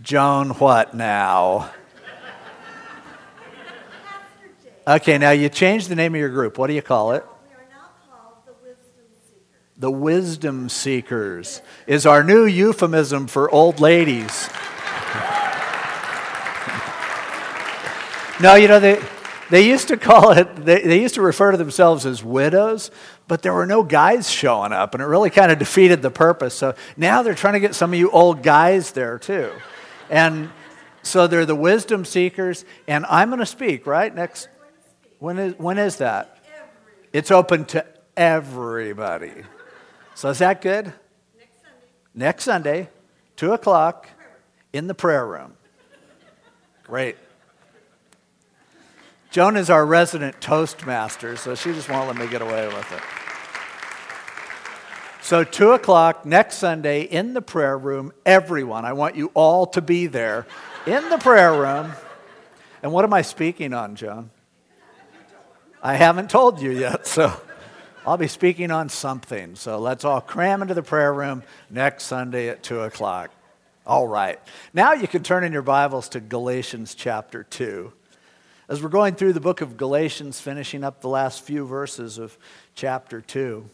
Joan, what now? Okay, now you changed the name of your group. What do you call it? We are now called the Wisdom Seekers. The Wisdom Seekers is our new euphemism for old ladies. no, you know, they, they used to call it, they, they used to refer to themselves as widows, but there were no guys showing up, and it really kind of defeated the purpose. So now they're trying to get some of you old guys there too. And so they're the wisdom seekers, and I'm going to speak, right? Next, when is, when is that? It's open to everybody. So is that good? Next Sunday, Next Sunday, 2 o'clock, in the prayer room. Great. Joan is our resident Toastmaster, so she just won't let me get away with it. So, 2 o'clock next Sunday in the prayer room, everyone, I want you all to be there in the prayer room. And what am I speaking on, John? I haven't told you yet, so I'll be speaking on something. So let's all cram into the prayer room next Sunday at 2 o'clock. All right. Now you can turn in your Bibles to Galatians chapter 2. As we're going through the book of Galatians, finishing up the last few verses of chapter 2,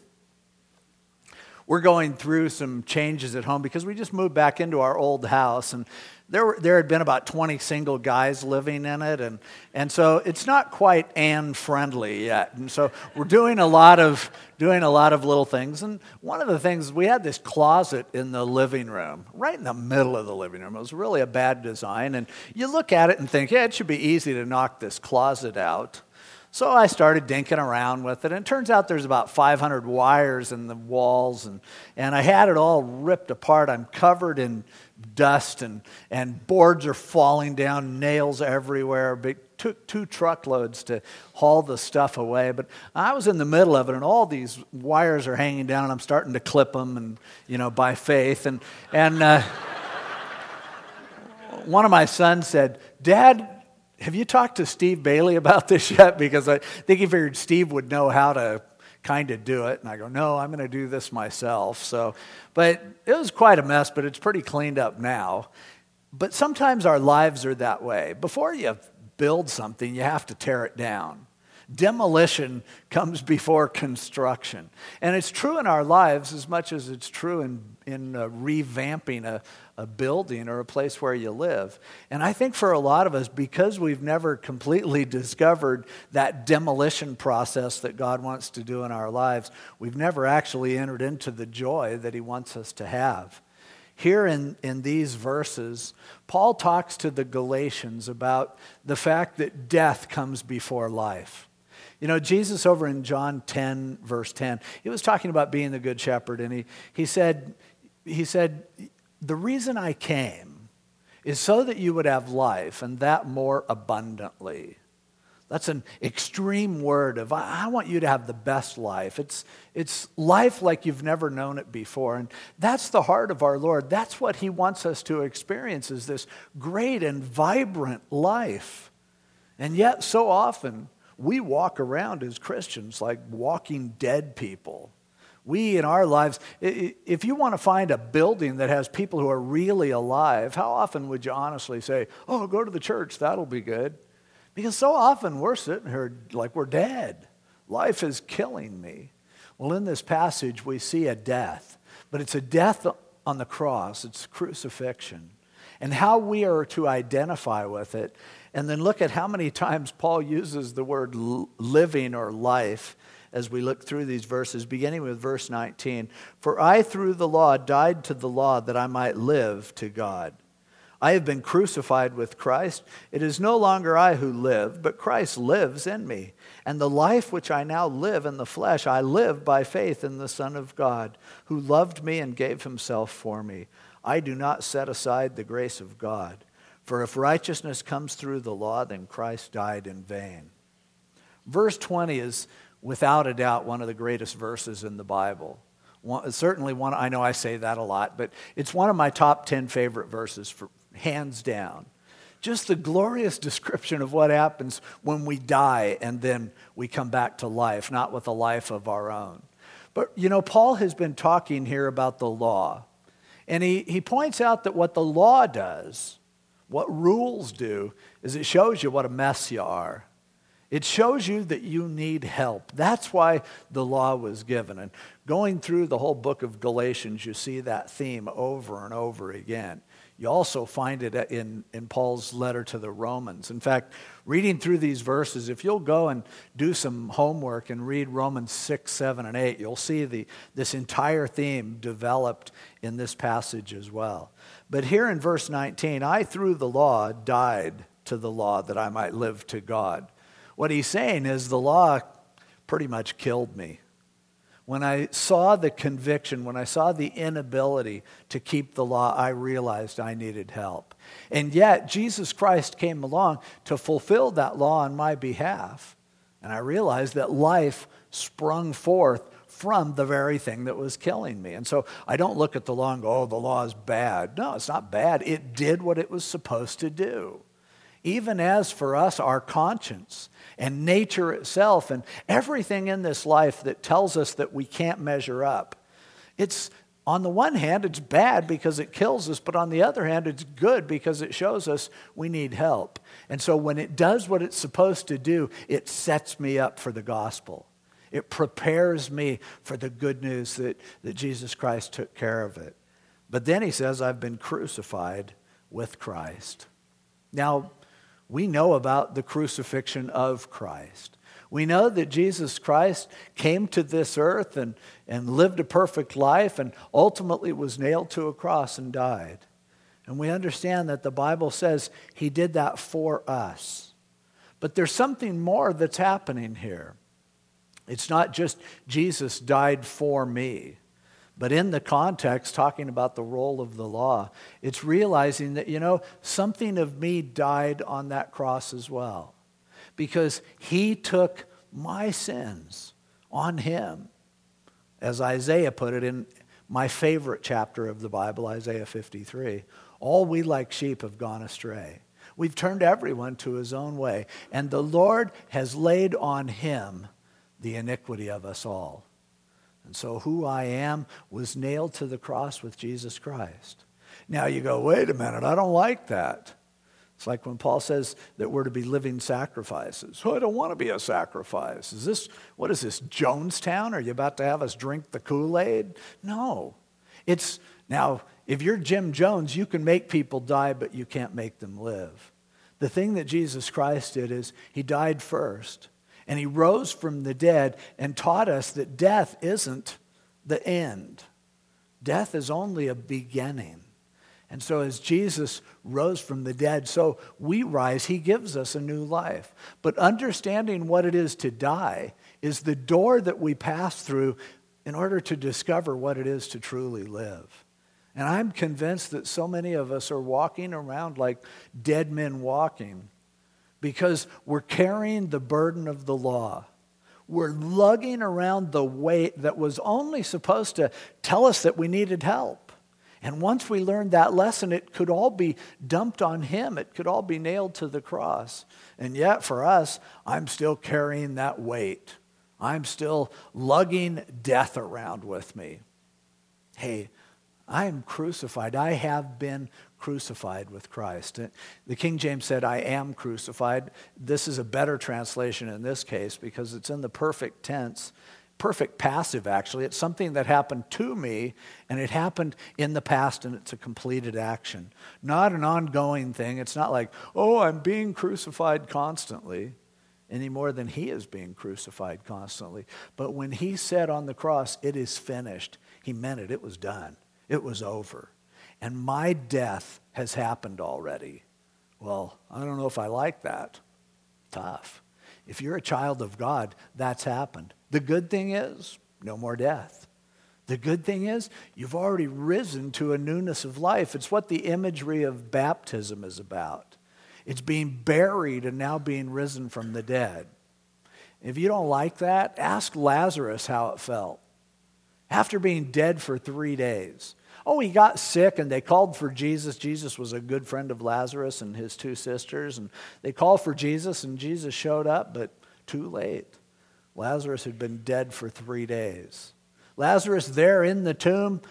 we're going through some changes at home because we just moved back into our old house and there, were, there had been about 20 single guys living in it and, and so it's not quite Anne friendly yet and so we're doing a lot of doing a lot of little things and one of the things we had this closet in the living room right in the middle of the living room. It was really a bad design and you look at it and think yeah it should be easy to knock this closet out so I started dinking around with it, and it turns out there's about 500 wires in the walls, and, and I had it all ripped apart. I'm covered in dust, and, and boards are falling down, nails everywhere. It took two truckloads to haul the stuff away, but I was in the middle of it, and all these wires are hanging down, and I'm starting to clip them, and you know, by faith, and and. Uh, one of my sons said, Dad, have you talked to Steve Bailey about this yet? Because I think he figured Steve would know how to kind of do it. And I go, no, I'm going to do this myself. So, but it was quite a mess, but it's pretty cleaned up now. But sometimes our lives are that way. Before you build something, you have to tear it down. Demolition comes before construction. And it's true in our lives as much as it's true in, in uh, revamping a, a building or a place where you live. And I think for a lot of us, because we've never completely discovered that demolition process that God wants to do in our lives, we've never actually entered into the joy that He wants us to have. Here in, in these verses, Paul talks to the Galatians about the fact that death comes before life. You know, Jesus over in John 10, verse 10, he was talking about being the good shepherd, and he, he, said, he said, The reason I came is so that you would have life, and that more abundantly. That's an extreme word of, I want you to have the best life. It's, it's life like you've never known it before. And that's the heart of our Lord. That's what he wants us to experience is this great and vibrant life. And yet, so often, we walk around as Christians like walking dead people. We in our lives, if you want to find a building that has people who are really alive, how often would you honestly say, Oh, go to the church, that'll be good? Because so often we're sitting here like we're dead. Life is killing me. Well, in this passage, we see a death, but it's a death on the cross, it's crucifixion. And how we are to identify with it and then look at how many times Paul uses the word living or life as we look through these verses, beginning with verse 19. For I, through the law, died to the law that I might live to God. I have been crucified with Christ. It is no longer I who live, but Christ lives in me. And the life which I now live in the flesh, I live by faith in the Son of God, who loved me and gave himself for me. I do not set aside the grace of God. For if righteousness comes through the law, then Christ died in vain. Verse 20 is without a doubt one of the greatest verses in the Bible. One, certainly one, I know I say that a lot, but it's one of my top 10 favorite verses, for, hands down. Just the glorious description of what happens when we die and then we come back to life, not with a life of our own. But you know, Paul has been talking here about the law. And he, he points out that what the law does, what rules do, is it shows you what a mess you are. It shows you that you need help. That's why the law was given. And going through the whole book of Galatians, you see that theme over and over again. You also find it in, in Paul's letter to the Romans. In fact, reading through these verses, if you'll go and do some homework and read Romans 6, 7, and 8, you'll see the, this entire theme developed in this passage as well. But here in verse 19, I through the law died to the law that I might live to God. What he's saying is the law pretty much killed me. When I saw the conviction, when I saw the inability to keep the law, I realized I needed help. And yet, Jesus Christ came along to fulfill that law on my behalf. And I realized that life sprung forth from the very thing that was killing me. And so I don't look at the law and go, oh, the law is bad. No, it's not bad. It did what it was supposed to do. Even as for us, our conscience and nature itself and everything in this life that tells us that we can't measure up. It's on the one hand, it's bad because it kills us, but on the other hand, it's good because it shows us we need help. And so when it does what it's supposed to do, it sets me up for the gospel. It prepares me for the good news that, that Jesus Christ took care of it. But then he says, I've been crucified with Christ. Now, we know about the crucifixion of Christ. We know that Jesus Christ came to this earth and, and lived a perfect life and ultimately was nailed to a cross and died. And we understand that the Bible says he did that for us. But there's something more that's happening here. It's not just Jesus died for me. But in the context, talking about the role of the law, it's realizing that, you know, something of me died on that cross as well. Because he took my sins on him. As Isaiah put it in my favorite chapter of the Bible, Isaiah 53 all we like sheep have gone astray. We've turned everyone to his own way, and the Lord has laid on him the iniquity of us all. And so who I am was nailed to the cross with Jesus Christ. Now you go, wait a minute, I don't like that. It's like when Paul says that we're to be living sacrifices. Oh, I don't want to be a sacrifice. Is this, what is this, Jonestown? Are you about to have us drink the Kool Aid? No. It's, now, if you're Jim Jones, you can make people die, but you can't make them live. The thing that Jesus Christ did is he died first and he rose from the dead and taught us that death isn't the end, death is only a beginning. And so, as Jesus rose from the dead, so we rise. He gives us a new life. But understanding what it is to die is the door that we pass through in order to discover what it is to truly live. And I'm convinced that so many of us are walking around like dead men walking because we're carrying the burden of the law. We're lugging around the weight that was only supposed to tell us that we needed help. And once we learned that lesson, it could all be dumped on him. It could all be nailed to the cross. And yet, for us, I'm still carrying that weight. I'm still lugging death around with me. Hey, I am crucified. I have been crucified with Christ. The King James said, I am crucified. This is a better translation in this case because it's in the perfect tense, perfect passive, actually. It's something that happened to me and it happened in the past and it's a completed action, not an ongoing thing. It's not like, oh, I'm being crucified constantly any more than he is being crucified constantly. But when he said on the cross, it is finished, he meant it. It was done, it was over and my death has happened already. Well, I don't know if I like that. Tough. If you're a child of God, that's happened. The good thing is, no more death. The good thing is, you've already risen to a newness of life. It's what the imagery of baptism is about. It's being buried and now being risen from the dead. If you don't like that, ask Lazarus how it felt. After being dead for three days, Oh, he got sick and they called for Jesus. Jesus was a good friend of Lazarus and his two sisters. And they called for Jesus and Jesus showed up, but too late. Lazarus had been dead for three days. Lazarus there in the tomb,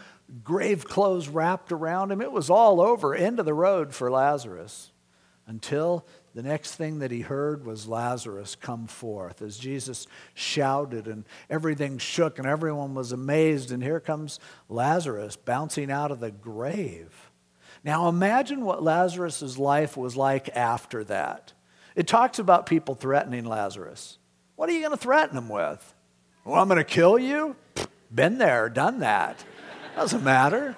grave clothes wrapped around him. It was all over, end of the road for Lazarus until the next thing that he heard was Lazarus come forth as Jesus shouted and everything shook and everyone was amazed. And here comes Lazarus bouncing out of the grave. Now imagine what Lazarus' life was like after that. It talks about people threatening Lazarus. What are you going to threaten him with? Well, I'm going to kill you? Been there, done that. Doesn't matter.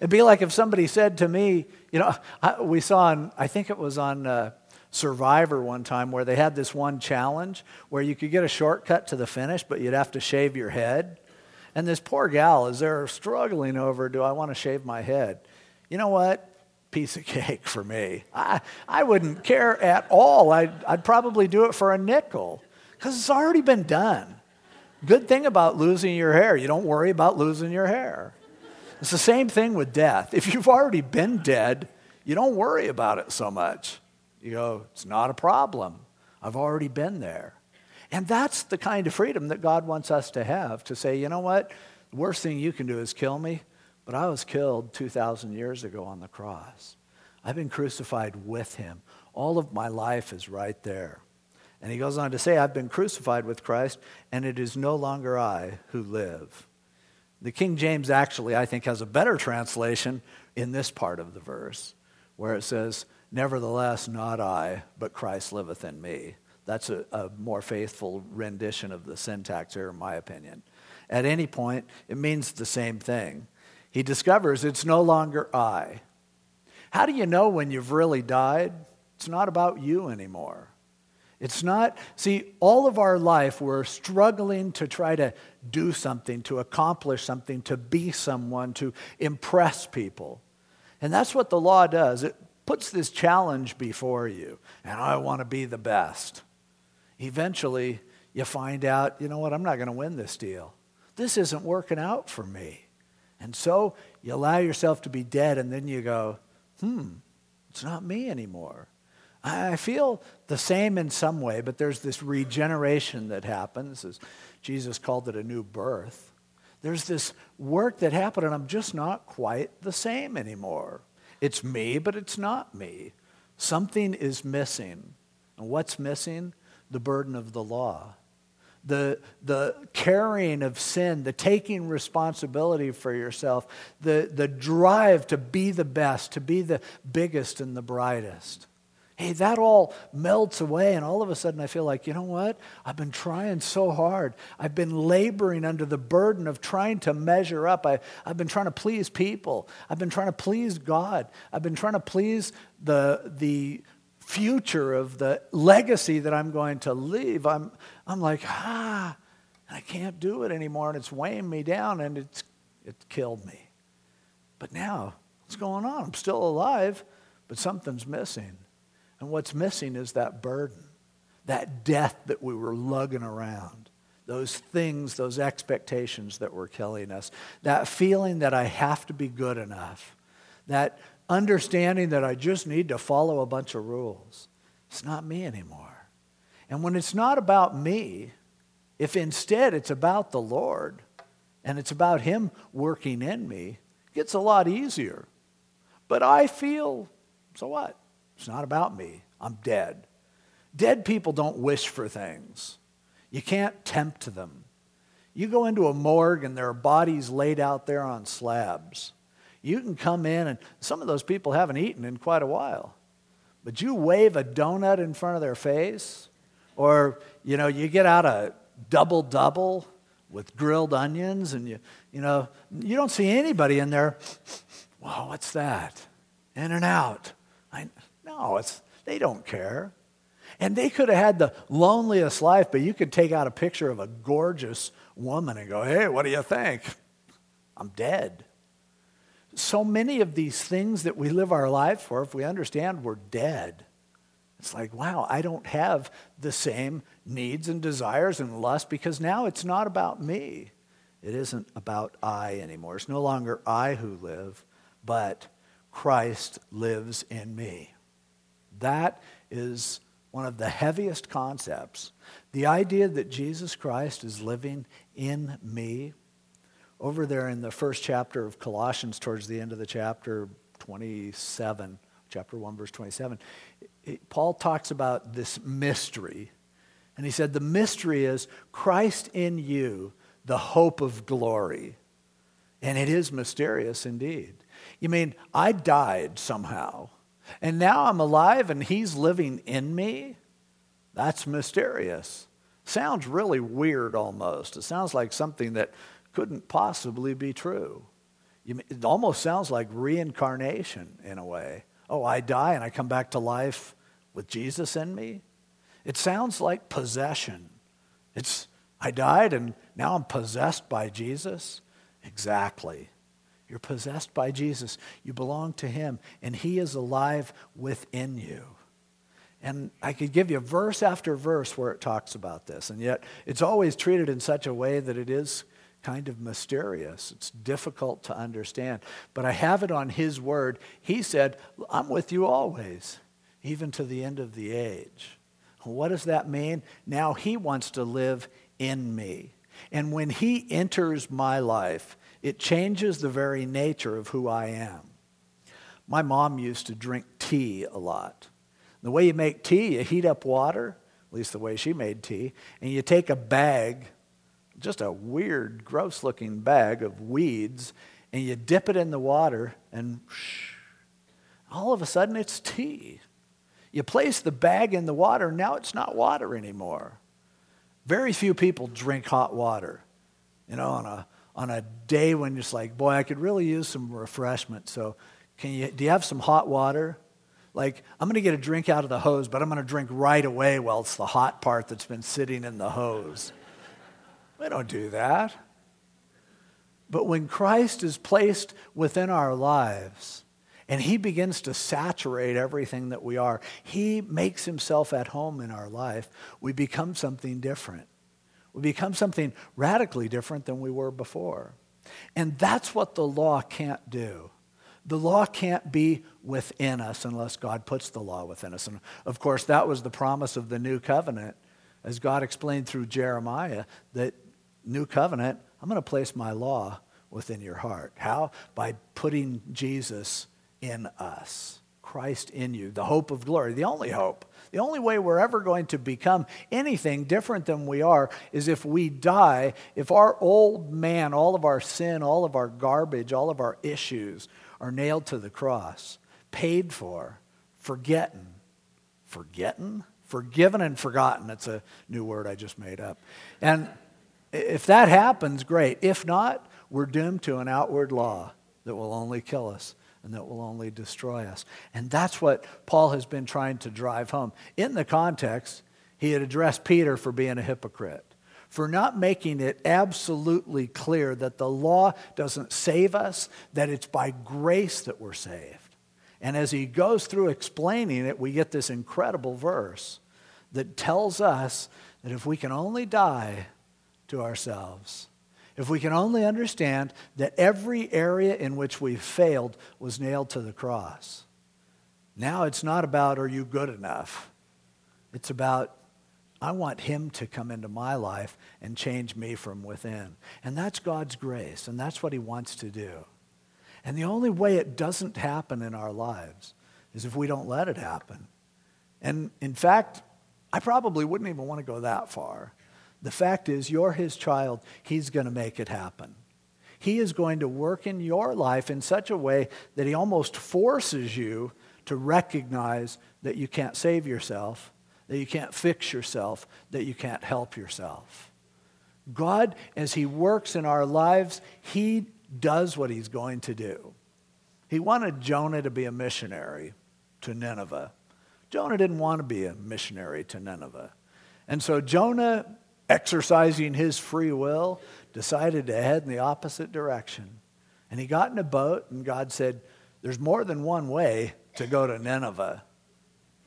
It'd be like if somebody said to me, you know, I, we saw on, I think it was on uh, Survivor one time where they had this one challenge where you could get a shortcut to the finish, but you'd have to shave your head. And this poor gal is there struggling over, do I want to shave my head? You know what? Piece of cake for me. I, I wouldn't care at all. I'd, I'd probably do it for a nickel because it's already been done. Good thing about losing your hair, you don't worry about losing your hair. It's the same thing with death. If you've already been dead, you don't worry about it so much. You go, it's not a problem. I've already been there. And that's the kind of freedom that God wants us to have to say, you know what? The worst thing you can do is kill me, but I was killed 2,000 years ago on the cross. I've been crucified with him. All of my life is right there. And he goes on to say, I've been crucified with Christ, and it is no longer I who live the King James actually, I think, has a better translation in this part of the verse where it says, Nevertheless, not I, but Christ liveth in me. That's a, a, more faithful rendition of the syntax here, in my opinion. At any point, it means the same thing. He discovers it's no longer I. How do you know when you've really died? It's not about you anymore. It's not, see, all of our life we're struggling to try to do something, to accomplish something, to be someone, to impress people. And that's what the law does. It puts this challenge before you, and I want to be the best. Eventually, you find out, you know what, I'm not going to win this deal. This isn't working out for me. And so you allow yourself to be dead, and then you go, hmm, it's not me anymore. I feel the same in some way, but there's this regeneration that happens, as Jesus called it a new birth. There's this work that happened, and I'm just not quite the same anymore. It's me, but it's not me. Something is missing. And what's missing? The burden of the law. The, the carrying of sin, the taking responsibility for yourself, the, the drive to be the best, to be the biggest and the brightest. Hey, that all melts away, and all of a sudden I feel like, you know what? I've been trying so hard. I've been laboring under the burden of trying to measure up. I, I've been trying to please people. I've been trying to please God. I've been trying to please the, the future of the legacy that I'm going to leave. I'm, I'm like, ah, I can't do it anymore, and it's weighing me down, and it's, it killed me. But now, what's going on? I'm still alive, but something's missing. And what's missing is that burden, that death that we were lugging around, those things, those expectations that were killing us, that feeling that I have to be good enough, that understanding that I just need to follow a bunch of rules. It's not me anymore. And when it's not about me, if instead it's about the Lord and it's about Him working in me, it gets a lot easier. But I feel, so what? It's not about me. I'm dead. Dead people don't wish for things. You can't tempt them. You go into a morgue and there are bodies laid out there on slabs. You can come in, and some of those people haven't eaten in quite a while. But you wave a donut in front of their face, or you know, you get out a double double with grilled onions, and you, you know, you don't see anybody in there. Wow, what's that? In-N-Out. I, no, it's, they don't care. And they could have had the loneliest life, but you could take out a picture of a gorgeous woman and go, hey, what do you think? I'm dead. So many of these things that we live our life for, if we understand we're dead, it's like, wow, I don't have the same needs and desires and lust because now it's not about me. It isn't about I anymore. It's no longer I who live, but Christ lives in me. That is one of the heaviest concepts. The idea that Jesus Christ is living in me. over there in the first chapter of Colossians, towards the end of the chapter 27, chapter 1, verse 27, it, Paul talks about this mystery. And he said, The mystery is Christ in you, the hope of glory. And it is mysterious indeed. You mean, I died somehow, and now I'm alive and he's living in me? That's mysterious. Sounds really weird almost. It sounds like something that couldn't possibly be true. it almost sounds like reincarnation in a way. Oh, I die and I come back to life with Jesus in me? It sounds like possession. It's, I died and now I'm possessed by Jesus? Exactly. You're possessed by Jesus. You belong to Him, and He is alive within you. And I could give you verse after verse where it talks about this, and yet it's always treated in such a way that it is kind of mysterious. It's difficult to understand. But I have it on His word. He said, I'm with you always, even to the end of the age. What does that mean? Now He wants to live in me. And when He enters my life, it changes the very nature of who I am. My mom used to drink tea a lot. The way you make tea, you heat up water, at least the way she made tea, and you take a bag, just a weird, gross looking bag of weeds, and you dip it in the water, and shh, all of a sudden it's tea. You place the bag in the water, now it's not water anymore. Very few people drink hot water. You know, on a on a day when it's like, boy, I could really use some refreshment. So, can you, do you have some hot water? Like, I'm going to get a drink out of the hose, but I'm going to drink right away while it's the hot part that's been sitting in the hose. We don't do that. But when Christ is placed within our lives and he begins to saturate everything that we are, he makes himself at home in our life, we become something different. We become something radically different than we were before. And that's what the law can't do. The law can't be within us unless God puts the law within us. And of course, that was the promise of the new covenant, as God explained through Jeremiah, that new covenant, I'm going to place my law within your heart. How? By putting Jesus in us, Christ in you, the hope of glory, the only hope the only way we're ever going to become anything different than we are is if we die, if our old man, all of our sin, all of our garbage, all of our issues are nailed to the cross, paid for, forgotten. Forgotten? Forgiven and forgotten. It's a new word I just made up. And if that happens, great. If not, we're doomed to an outward law that will only kill us and that will only destroy us. And that's what Paul has been trying to drive home. In the context, he had addressed Peter for being a hypocrite, for not making it absolutely clear that the law doesn't save us, that it's by grace that we're saved. And as he goes through explaining it, we get this incredible verse that tells us that if we can only die to ourselves, if we can only understand that every area in which we've failed was nailed to the cross. Now it's not about, are you good enough? It's about, I want Him to come into my life and change me from within. And that's God's grace, and that's what He wants to do. And the only way it doesn't happen in our lives is if we don't let it happen. And in fact, I probably wouldn't even want to go that far. The fact is, you're his child. He's going to make it happen. He is going to work in your life in such a way that he almost forces you to recognize that you can't save yourself, that you can't fix yourself, that you can't help yourself. God, as he works in our lives, he does what he's going to do. He wanted Jonah to be a missionary to Nineveh. Jonah didn't want to be a missionary to Nineveh. And so Jonah exercising his free will, decided to head in the opposite direction. And he got in a boat, and God said, There's more than one way to go to Nineveh.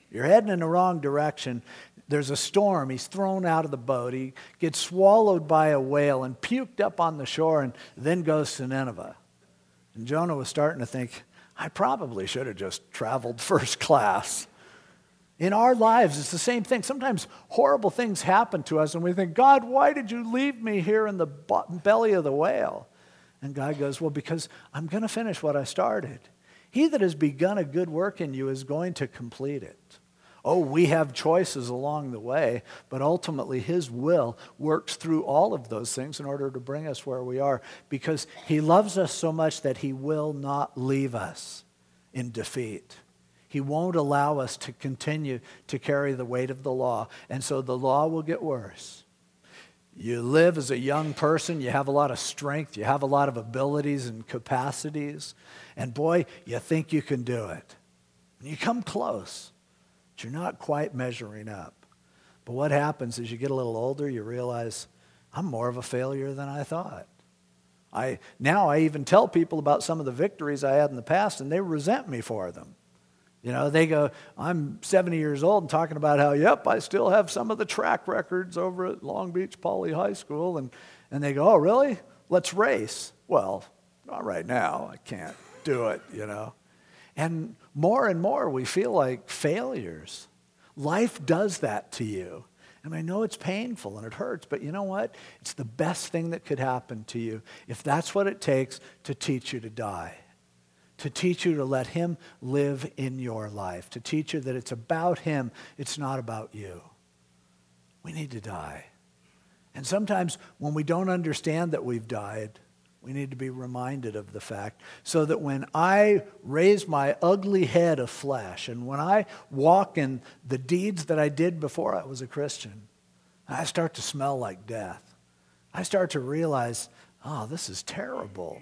You're heading in the wrong direction. There's a storm. He's thrown out of the boat. He gets swallowed by a whale and puked up on the shore and then goes to Nineveh. And Jonah was starting to think, I probably should have just traveled first class. In our lives, it's the same thing. Sometimes horrible things happen to us, and we think, God, why did you leave me here in the belly of the whale? And God goes, Well, because I'm going to finish what I started. He that has begun a good work in you is going to complete it. Oh, we have choices along the way, but ultimately His will works through all of those things in order to bring us where we are because He loves us so much that He will not leave us in defeat. He won't allow us to continue to carry the weight of the law, and so the law will get worse. You live as a young person, you have a lot of strength, you have a lot of abilities and capacities, and boy, you think you can do it. You come close, but you're not quite measuring up. But what happens is you get a little older, you realize, I'm more of a failure than I thought. I, now I even tell people about some of the victories I had in the past, and they resent me for them. You know, they go, I'm 70 years old and talking about how, yep, I still have some of the track records over at Long Beach Poly High School. And, and they go, oh, really? Let's race. Well, not right now. I can't do it, you know. And more and more, we feel like failures. Life does that to you. And I know it's painful and it hurts, but you know what? It's the best thing that could happen to you if that's what it takes to teach you to die to teach you to let Him live in your life, to teach you that it's about Him, it's not about you. We need to die. And sometimes when we don't understand that we've died, we need to be reminded of the fact so that when I raise my ugly head of flesh and when I walk in the deeds that I did before I was a Christian, I start to smell like death. I start to realize, oh, this is terrible.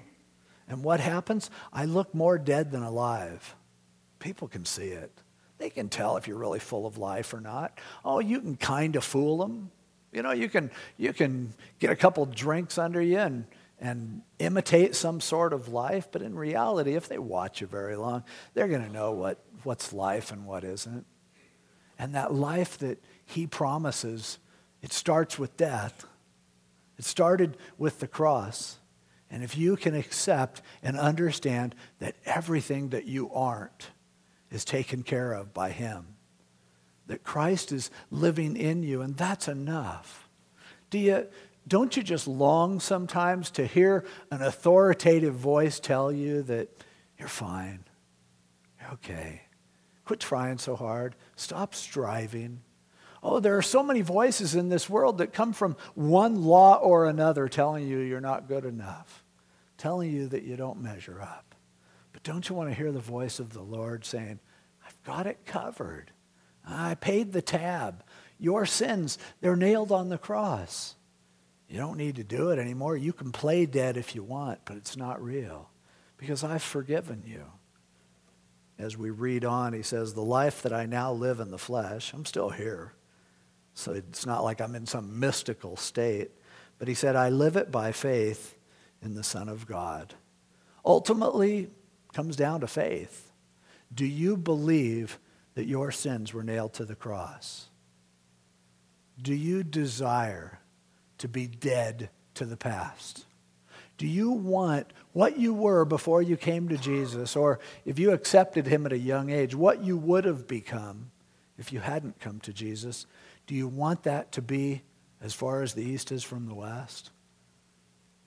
And what happens? I look more dead than alive. People can see it. They can tell if you're really full of life or not. Oh, you can kind of fool them. You know, you can, you can get a couple drinks under you and, and imitate some sort of life, but in reality, if they watch you very long, they're going to know what, what's life and what isn't. And that life that he promises, it starts with death. It started with the cross. And if you can accept and understand that everything that you aren't is taken care of by Him, that Christ is living in you, and that's enough. Do you, don't you just long sometimes to hear an authoritative voice tell you that you're fine, okay? Quit trying so hard, stop striving. Oh, there are so many voices in this world that come from one law or another telling you you're not good enough, telling you that you don't measure up. But don't you want to hear the voice of the Lord saying, I've got it covered. I paid the tab. Your sins, they're nailed on the cross. You don't need to do it anymore. You can play dead if you want, but it's not real because I've forgiven you. As we read on, he says, The life that I now live in the flesh, I'm still here. So it's not like I'm in some mystical state. But he said, I live it by faith in the Son of God. Ultimately, comes down to faith. Do you believe that your sins were nailed to the cross? Do you desire to be dead to the past? Do you want what you were before you came to Jesus, or if you accepted him at a young age, what you would have become if you hadn't come to Jesus? Do you want that to be as far as the east is from the west?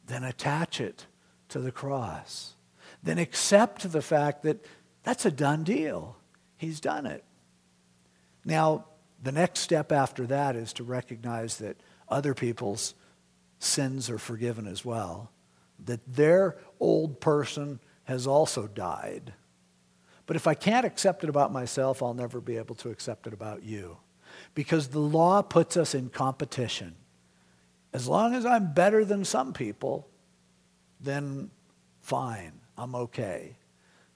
Then attach it to the cross. Then accept the fact that that's a done deal. He's done it. Now, the next step after that is to recognize that other people's sins are forgiven as well, that their old person has also died. But if I can't accept it about myself, I'll never be able to accept it about you because the law puts us in competition. As long as I'm better than some people, then fine, I'm okay.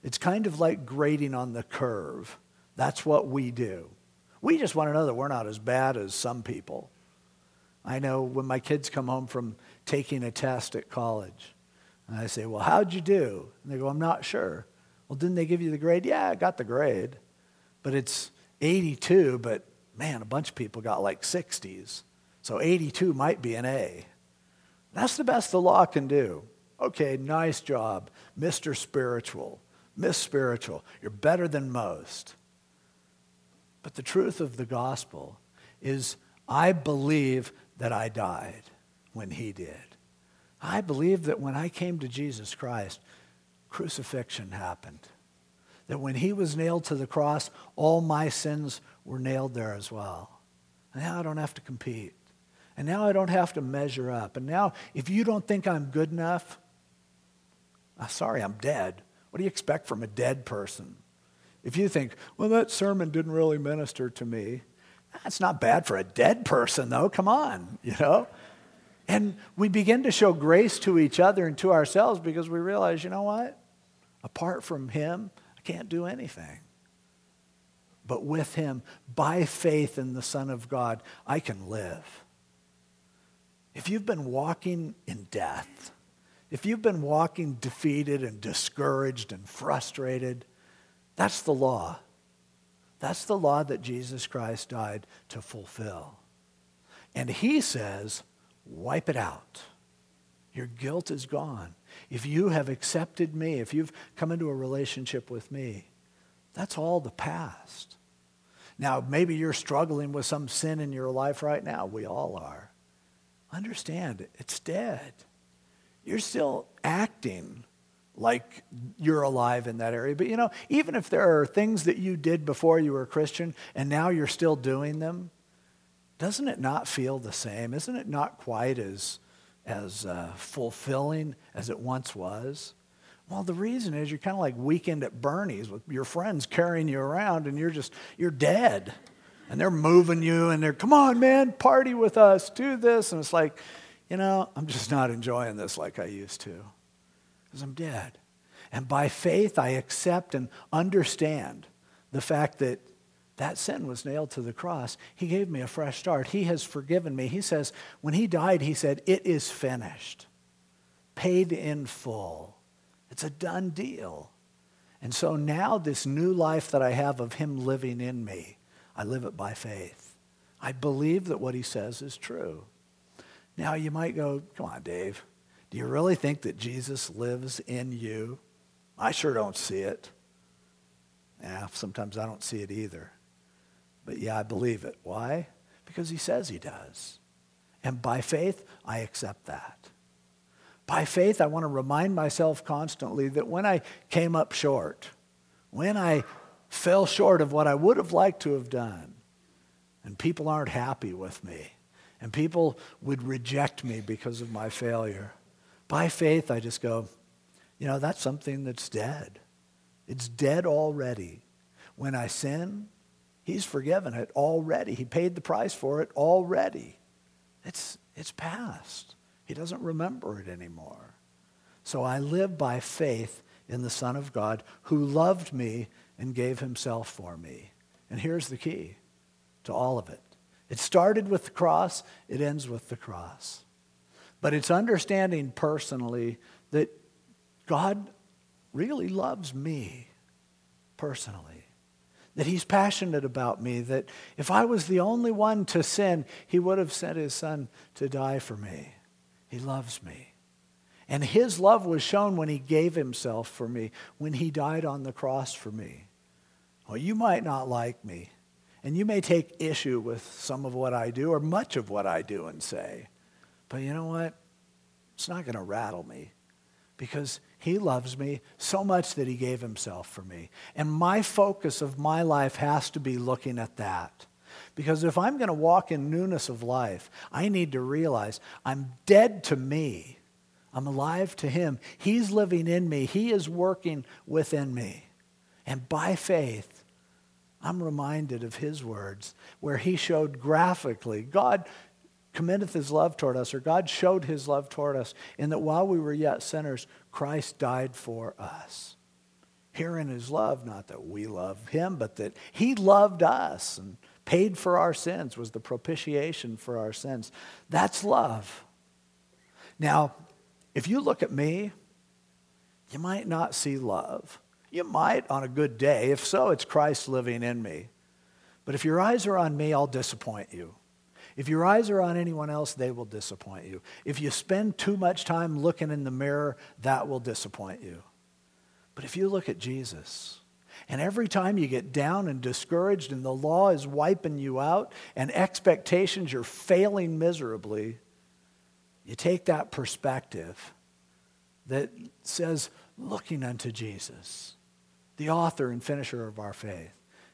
It's kind of like grading on the curve. That's what we do. We just want to know that we're not as bad as some people. I know when my kids come home from taking a test at college, and I say, Well, how'd you do? And they go, I'm not sure. Well, didn't they give you the grade? Yeah, I got the grade. But it's 82, but man, a bunch of people got like 60s. So 82 might be an A. That's the best the law can do. Okay, nice job, Mr. Spiritual, Miss Spiritual. You're better than most. But the truth of the gospel is I believe that I died when he did. I believe that when I came to Jesus Christ, crucifixion happened. That when he was nailed to the cross, all my sins were nailed there as well. And now I don't have to compete. And now I don't have to measure up. And now, if you don't think I'm good enough, I'm sorry, I'm dead. What do you expect from a dead person? If you think, well, that sermon didn't really minister to me, that's not bad for a dead person, though. Come on, you know? And we begin to show grace to each other and to ourselves because we realize, you know what? Apart from Him, I can't do anything. But with Him, by faith in the Son of God, I can live. If you've been walking in death, if you've been walking defeated and discouraged and frustrated, that's the law. That's the law that Jesus Christ died to fulfill. And he says, wipe it out. Your guilt is gone. If you have accepted me, if you've come into a relationship with me, that's all the past. Now, maybe you're struggling with some sin in your life right now. We all are. Understand, it's dead. You're still acting like you're alive in that area. But you know, even if there are things that you did before you were a Christian and now you're still doing them, doesn't it not feel the same? Isn't it not quite as, as uh, fulfilling as it once was? Well, the reason is you're kind of like weekend at Bernie's with your friends carrying you around and you're just, you're dead. And they're moving you and they're, come on, man, party with us, do this. And it's like, you know, I'm just not enjoying this like I used to because I'm dead. And by faith, I accept and understand the fact that that sin was nailed to the cross. He gave me a fresh start. He has forgiven me. He says, when he died, he said, It is finished, paid in full. It's a done deal. And so now, this new life that I have of him living in me, I live it by faith. I believe that what he says is true. Now, you might go, Come on, Dave. Do you really think that Jesus lives in you? I sure don't see it. Yeah, sometimes I don't see it either. But yeah, I believe it. Why? Because he says he does. And by faith, I accept that. By faith, I want to remind myself constantly that when I came up short, when I fell short of what I would have liked to have done, and people aren't happy with me, and people would reject me because of my failure, by faith, I just go, you know, that's something that's dead. It's dead already. When I sin, He's forgiven it already. He paid the price for it already. It's, it's past. He doesn't remember it anymore. So I live by faith in the Son of God who loved me and gave himself for me. And here's the key to all of it it started with the cross, it ends with the cross. But it's understanding personally that God really loves me personally that he's passionate about me, that if I was the only one to sin, he would have sent his son to die for me. He loves me. And his love was shown when he gave himself for me, when he died on the cross for me. Well, you might not like me, and you may take issue with some of what I do or much of what I do and say. But you know what? It's not going to rattle me because he loves me so much that he gave himself for me. And my focus of my life has to be looking at that. Because if I'm going to walk in newness of life, I need to realize I'm dead to me. I'm alive to him. He's living in me. He is working within me. And by faith, I'm reminded of his words where he showed graphically God commendeth his love toward us, or God showed his love toward us, in that while we were yet sinners, Christ died for us. Herein is love, not that we love him, but that he loved us and paid for our sins, was the propitiation for our sins. That's love. Now, if you look at me, you might not see love. You might on a good day. If so, it's Christ living in me. But if your eyes are on me, I'll disappoint you. If your eyes are on anyone else, they will disappoint you. If you spend too much time looking in the mirror, that will disappoint you. But if you look at Jesus, and every time you get down and discouraged and the law is wiping you out and expectations you're failing miserably, You take that perspective that says, looking unto Jesus, the author and finisher of our faith,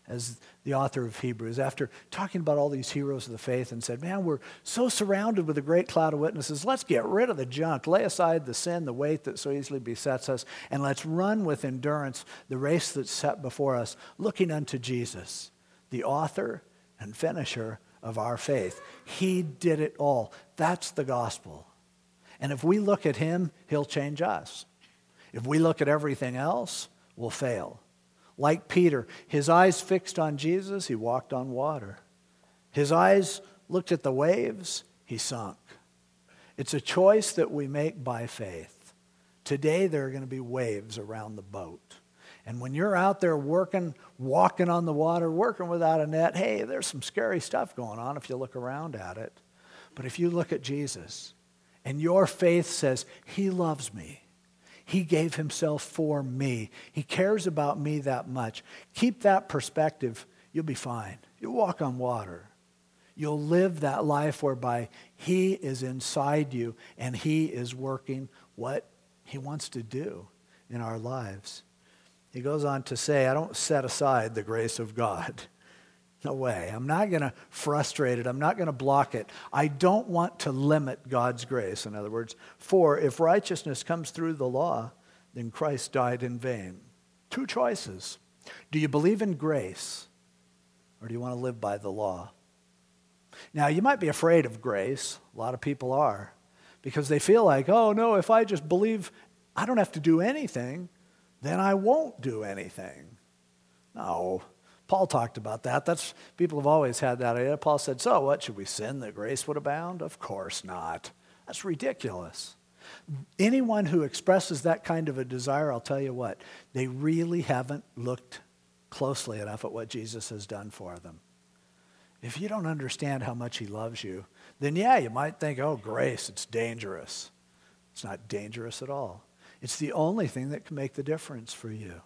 as the author of Hebrews, after talking about all these heroes of the faith, and said, Man, we're so surrounded with a great cloud of witnesses. Let's get rid of the junk, lay aside the sin, the weight that so easily besets us, and let's run with endurance the race that's set before us, looking unto Jesus, the author and finisher of our faith. He did it all. That's the gospel. And if we look at him, he'll change us. If we look at everything else, we'll fail. Like Peter, his eyes fixed on Jesus, he walked on water. His eyes looked at the waves, he sunk. It's a choice that we make by faith. Today, there are going to be waves around the boat. And when you're out there working, walking on the water, working without a net, hey, there's some scary stuff going on if you look around at it. But if you look at Jesus and your faith says, He loves me, He gave Himself for me, He cares about me that much, keep that perspective, you'll be fine. You'll walk on water. You'll live that life whereby He is inside you and He is working what He wants to do in our lives. He goes on to say, I don't set aside the grace of God. No way. I'm not going to frustrate it. I'm not going to block it. I don't want to limit God's grace. In other words, for if righteousness comes through the law, then Christ died in vain. Two choices. Do you believe in grace or do you want to live by the law? Now, you might be afraid of grace. A lot of people are because they feel like, oh, no, if I just believe I don't have to do anything, then I won't do anything. No. Paul talked about that. That's people have always had that idea. Paul said, "So what should we sin that grace would abound?" Of course not. That's ridiculous. Anyone who expresses that kind of a desire, I'll tell you what, they really haven't looked closely enough at what Jesus has done for them. If you don't understand how much he loves you, then yeah, you might think, "Oh, grace, it's dangerous." It's not dangerous at all. It's the only thing that can make the difference for you.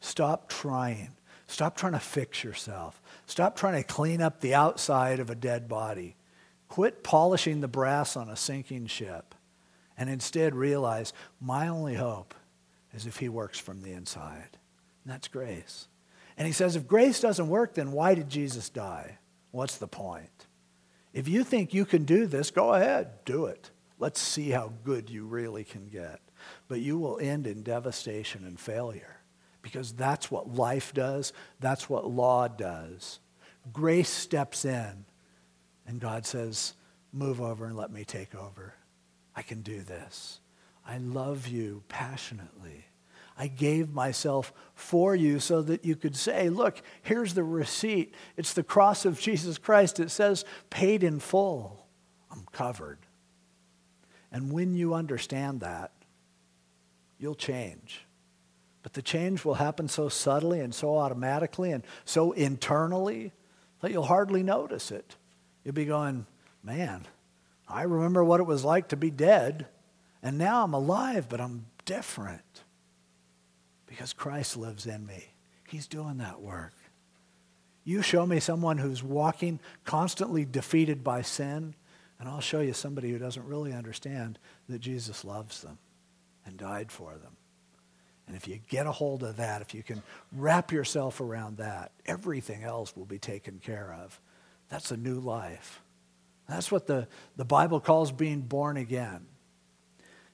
Stop trying. Stop trying to fix yourself. Stop trying to clean up the outside of a dead body. Quit polishing the brass on a sinking ship and instead realize my only hope is if he works from the inside. And that's grace. And he says, if grace doesn't work, then why did Jesus die? What's the point? If you think you can do this, go ahead, do it. Let's see how good you really can get but you will end in devastation and failure because that's what life does, that's what law does. Grace steps in, and God says, Move over and let me take over. I can do this. I love you passionately. I gave myself for you so that you could say, Look, here's the receipt. It's the cross of Jesus Christ. It says, paid in full. I'm covered. And when you understand that, you'll change. But the change will happen so subtly and so automatically and so internally that you'll hardly notice it. You'll be going, man, I remember what it was like to be dead, and now I'm alive, but I'm different because Christ lives in me. He's doing that work. You show me someone who's walking constantly defeated by sin, and I'll show you somebody who doesn't really understand that Jesus loves them and died for them. And if you get a hold of that, if you can wrap yourself around that, everything else will be taken care of. That's a new life. That's what the, the Bible calls being born again.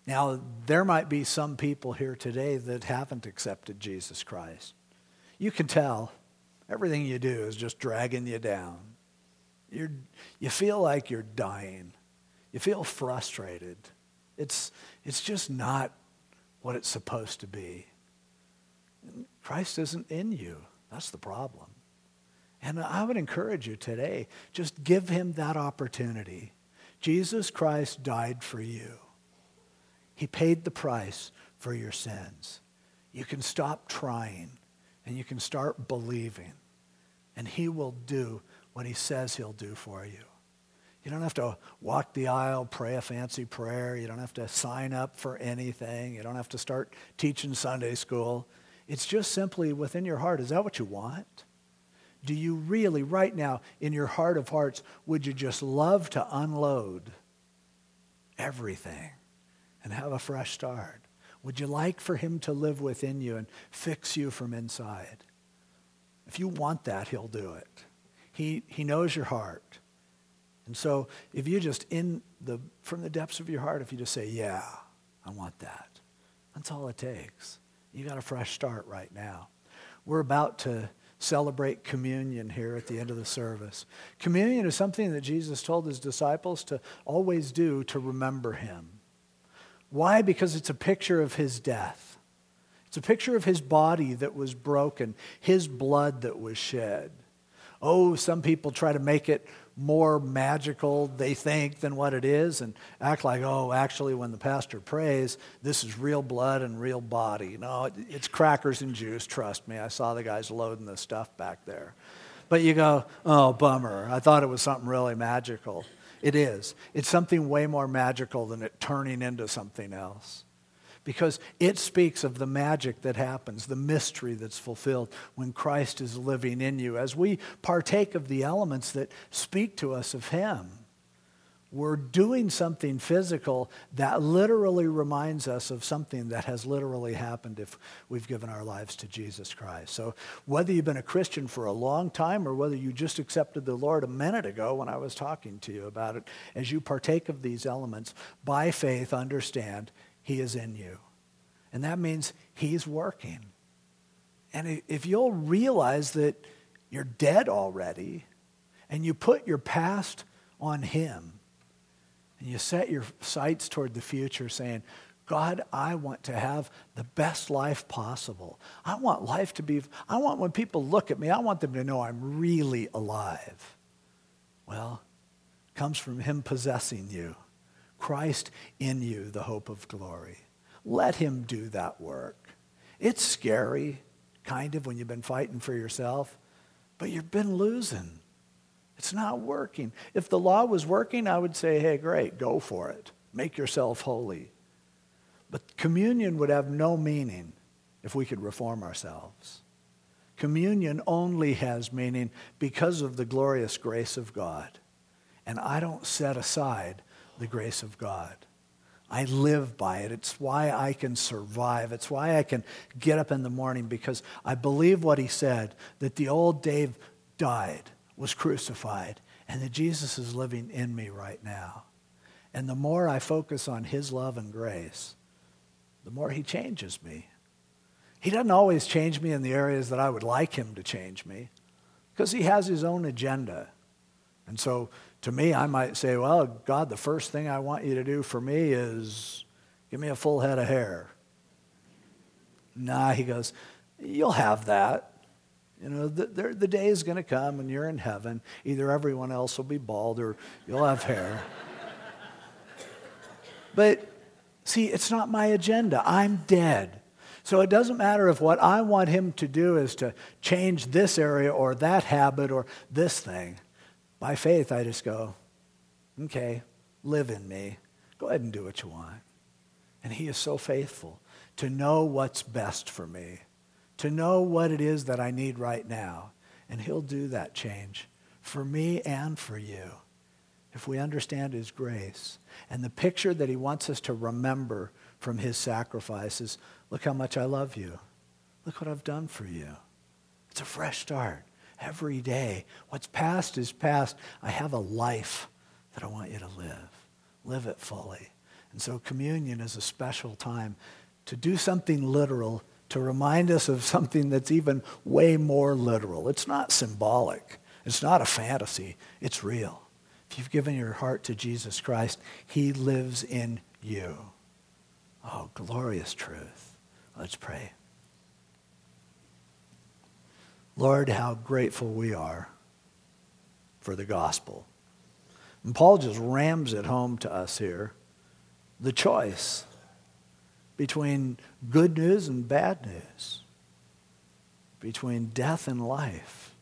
Now, there might be some people here today that haven't accepted Jesus Christ. You can tell everything you do is just dragging you down. You're, you feel like you're dying. You feel frustrated. It's, it's just not what it's supposed to be. Christ isn't in you. That's the problem. And I would encourage you today, just give him that opportunity. Jesus Christ died for you. He paid the price for your sins. You can stop trying and you can start believing. And he will do what he says he'll do for you. You don't have to walk the aisle, pray a fancy prayer. You don't have to sign up for anything. You don't have to start teaching Sunday school. It's just simply within your heart. Is that what you want? Do you really, right now, in your heart of hearts, would you just love to unload everything and have a fresh start? Would you like for him to live within you and fix you from inside? If you want that, he'll do it. He, he knows your heart. And so if you just in the from the depths of your heart, if you just say, Yeah, I want that, that's all it takes. You got a fresh start right now. We're about to celebrate communion here at the end of the service. Communion is something that Jesus told his disciples to always do to remember him. Why? Because it's a picture of his death. It's a picture of his body that was broken, his blood that was shed. Oh, some people try to make it more magical, they think, than what it is, and act like, oh, actually, when the pastor prays, this is real blood and real body. No, it's crackers and juice, trust me. I saw the guys loading the stuff back there. But you go, oh, bummer. I thought it was something really magical. It is. It's something way more magical than it turning into something else because it speaks of the magic that happens, the mystery that's fulfilled when Christ is living in you. As we partake of the elements that speak to us of Him, we're doing something physical that literally reminds us of something that has literally happened if we've given our lives to Jesus Christ. So, whether you've been a Christian for a long time or whether you just accepted the Lord a minute ago when I was talking to you about it, as you partake of these elements, by faith, understand he is in you. And that means He's working. And if you'll realize that you're dead already and you put your past on Him and you set your sights toward the future saying, God, I want to have the best life possible. I want life to be, I want when people look at me, I want them to know I'm really alive. Well, comes from Him possessing you. Christ in you, the hope of glory. Let Him do that work. It's scary, kind of, when you've been fighting for yourself, but you've been losing. It's not working. If the law was working, I would say, hey, great, go for it. Make yourself holy. But communion would have no meaning if we could reform ourselves. Communion only has meaning because of the glorious grace of God. And I don't set aside the grace of God. I live by it. It's why I can survive. It's why I can get up in the morning because I believe what he said that the old Dave died, was crucified, and that Jesus is living in me right now. And the more I focus on his love and grace, the more he changes me. He doesn't always change me in the areas that I would like him to change me because he has his own agenda. And so to me, I might say, well, God, the first thing I want you to do for me is give me a full head of hair. Nah, he goes, you'll have that. You know, the, the, day is going to come and you're in heaven. Either everyone else will be bald or you'll have hair. but see, it's not my agenda. I'm dead. So it doesn't matter if what I want him to do is to change this area or that habit or this thing. By faith, I just go, okay, live in me. Go ahead and do what you want. And He is so faithful to know what's best for me, to know what it is that I need right now. And He'll do that change for me and for you if we understand His grace. And the picture that He wants us to remember from His sacrifices look how much I love you. Look what I've done for you. It's a fresh start every day. What's past is past. I have a life that I want you to live. Live it fully. And so communion is a special time to do something literal, to remind us of something that's even way more literal. It's not symbolic. It's not a fantasy. It's real. If you've given your heart to Jesus Christ, he lives in you. Oh, glorious truth. Let's pray. Lord, how grateful we are for the gospel. And Paul just rams it home to us here the choice between good news and bad news, between death and life,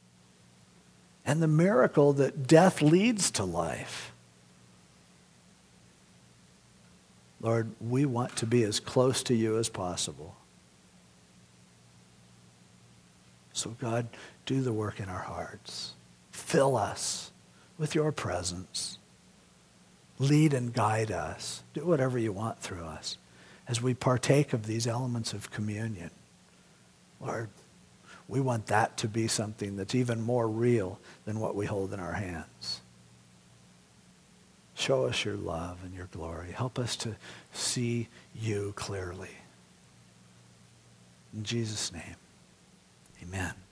and the miracle that death leads to life. Lord, we want to be as close to you as possible. So, God, do the work in our hearts. Fill us with your presence. Lead and guide us. Do whatever you want through us as we partake of these elements of communion. Lord, we want that to be something that's even more real than what we hold in our hands. Show us your love and your glory. Help us to see you clearly. In Jesus' name, amen.